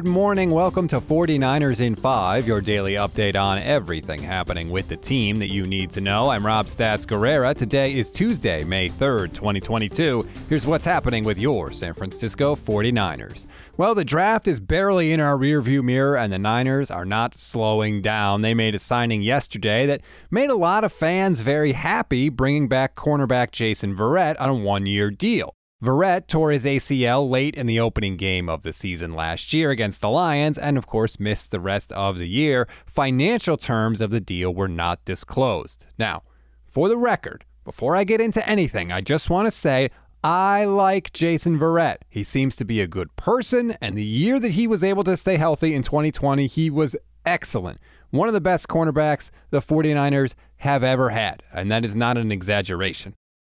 Good morning. Welcome to 49ers in 5, your daily update on everything happening with the team that you need to know. I'm Rob Stats Guerrera. Today is Tuesday, May 3rd, 2022. Here's what's happening with your San Francisco 49ers. Well, the draft is barely in our rearview mirror, and the Niners are not slowing down. They made a signing yesterday that made a lot of fans very happy, bringing back cornerback Jason Verrett on a one year deal. Verrett tore his ACL late in the opening game of the season last year against the Lions and, of course, missed the rest of the year. Financial terms of the deal were not disclosed. Now, for the record, before I get into anything, I just want to say I like Jason Verrett. He seems to be a good person, and the year that he was able to stay healthy in 2020, he was excellent. One of the best cornerbacks the 49ers have ever had, and that is not an exaggeration.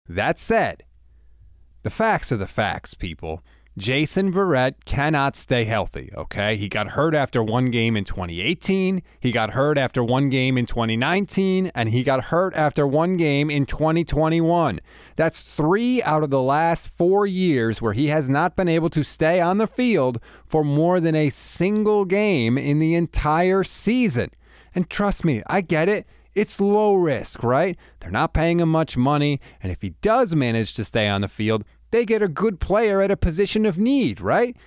That said, the facts are the facts, people. Jason Verrett cannot stay healthy, okay? He got hurt after one game in 2018, he got hurt after one game in 2019, and he got hurt after one game in 2021. That's three out of the last four years where he has not been able to stay on the field for more than a single game in the entire season. And trust me, I get it. It's low risk, right? They're not paying him much money, and if he does manage to stay on the field, they get a good player at a position of need, right?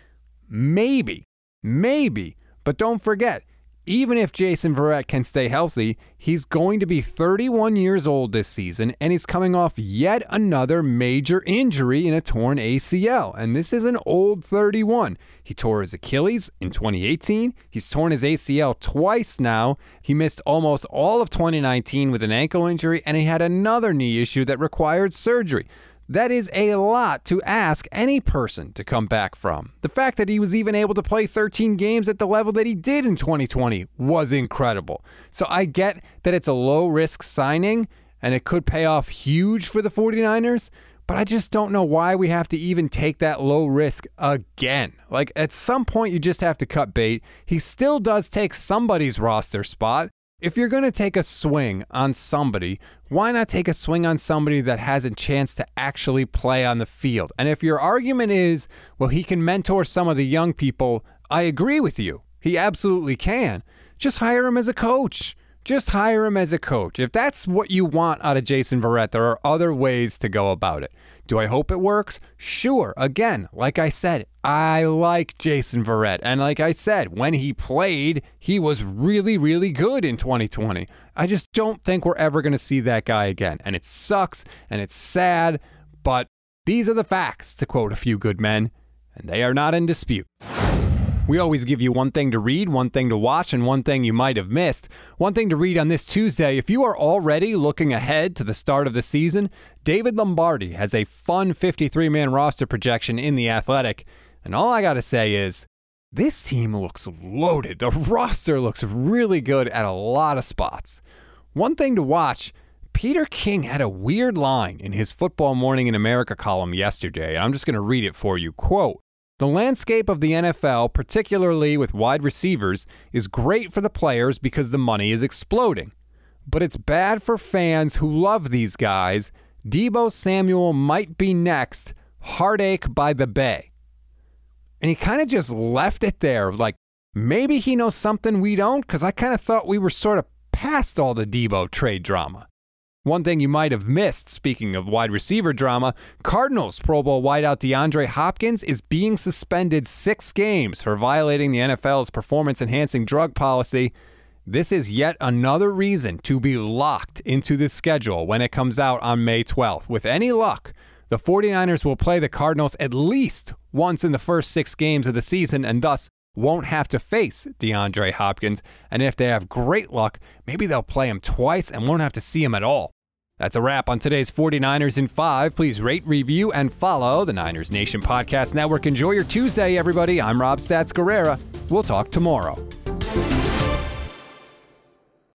Maybe. Maybe. But don't forget, even if Jason Verrett can stay healthy, he's going to be 31 years old this season and he's coming off yet another major injury in a torn ACL. And this is an old 31. He tore his Achilles in 2018. He's torn his ACL twice now. He missed almost all of 2019 with an ankle injury and he had another knee issue that required surgery. That is a lot to ask any person to come back from. The fact that he was even able to play 13 games at the level that he did in 2020 was incredible. So I get that it's a low risk signing and it could pay off huge for the 49ers, but I just don't know why we have to even take that low risk again. Like at some point, you just have to cut bait. He still does take somebody's roster spot. If you're going to take a swing on somebody, why not take a swing on somebody that has a chance to actually play on the field? And if your argument is, well, he can mentor some of the young people, I agree with you. He absolutely can. Just hire him as a coach. Just hire him as a coach. If that's what you want out of Jason Verrett, there are other ways to go about it. Do I hope it works? Sure. Again, like I said, I like Jason Verrett. And like I said, when he played, he was really, really good in 2020. I just don't think we're ever going to see that guy again. And it sucks and it's sad, but these are the facts, to quote a few good men, and they are not in dispute. We always give you one thing to read, one thing to watch, and one thing you might have missed. One thing to read on this Tuesday if you are already looking ahead to the start of the season, David Lombardi has a fun 53 man roster projection in The Athletic. And all I got to say is, this team looks loaded. The roster looks really good at a lot of spots. One thing to watch Peter King had a weird line in his Football Morning in America column yesterday. I'm just going to read it for you. Quote, the landscape of the NFL, particularly with wide receivers, is great for the players because the money is exploding. But it's bad for fans who love these guys. Deebo Samuel might be next. Heartache by the Bay. And he kind of just left it there. Like, maybe he knows something we don't, because I kind of thought we were sort of past all the Deebo trade drama. One thing you might have missed, speaking of wide receiver drama, Cardinals Pro Bowl wideout DeAndre Hopkins is being suspended six games for violating the NFL's performance enhancing drug policy. This is yet another reason to be locked into the schedule when it comes out on May 12th. With any luck, the 49ers will play the Cardinals at least once in the first six games of the season and thus won't have to face DeAndre Hopkins. And if they have great luck, maybe they'll play him twice and won't have to see him at all. That's a wrap on today's 49ers in 5. Please rate, review, and follow the Niners Nation Podcast Network. Enjoy your Tuesday, everybody. I'm Rob Stats Guerrera. We'll talk tomorrow.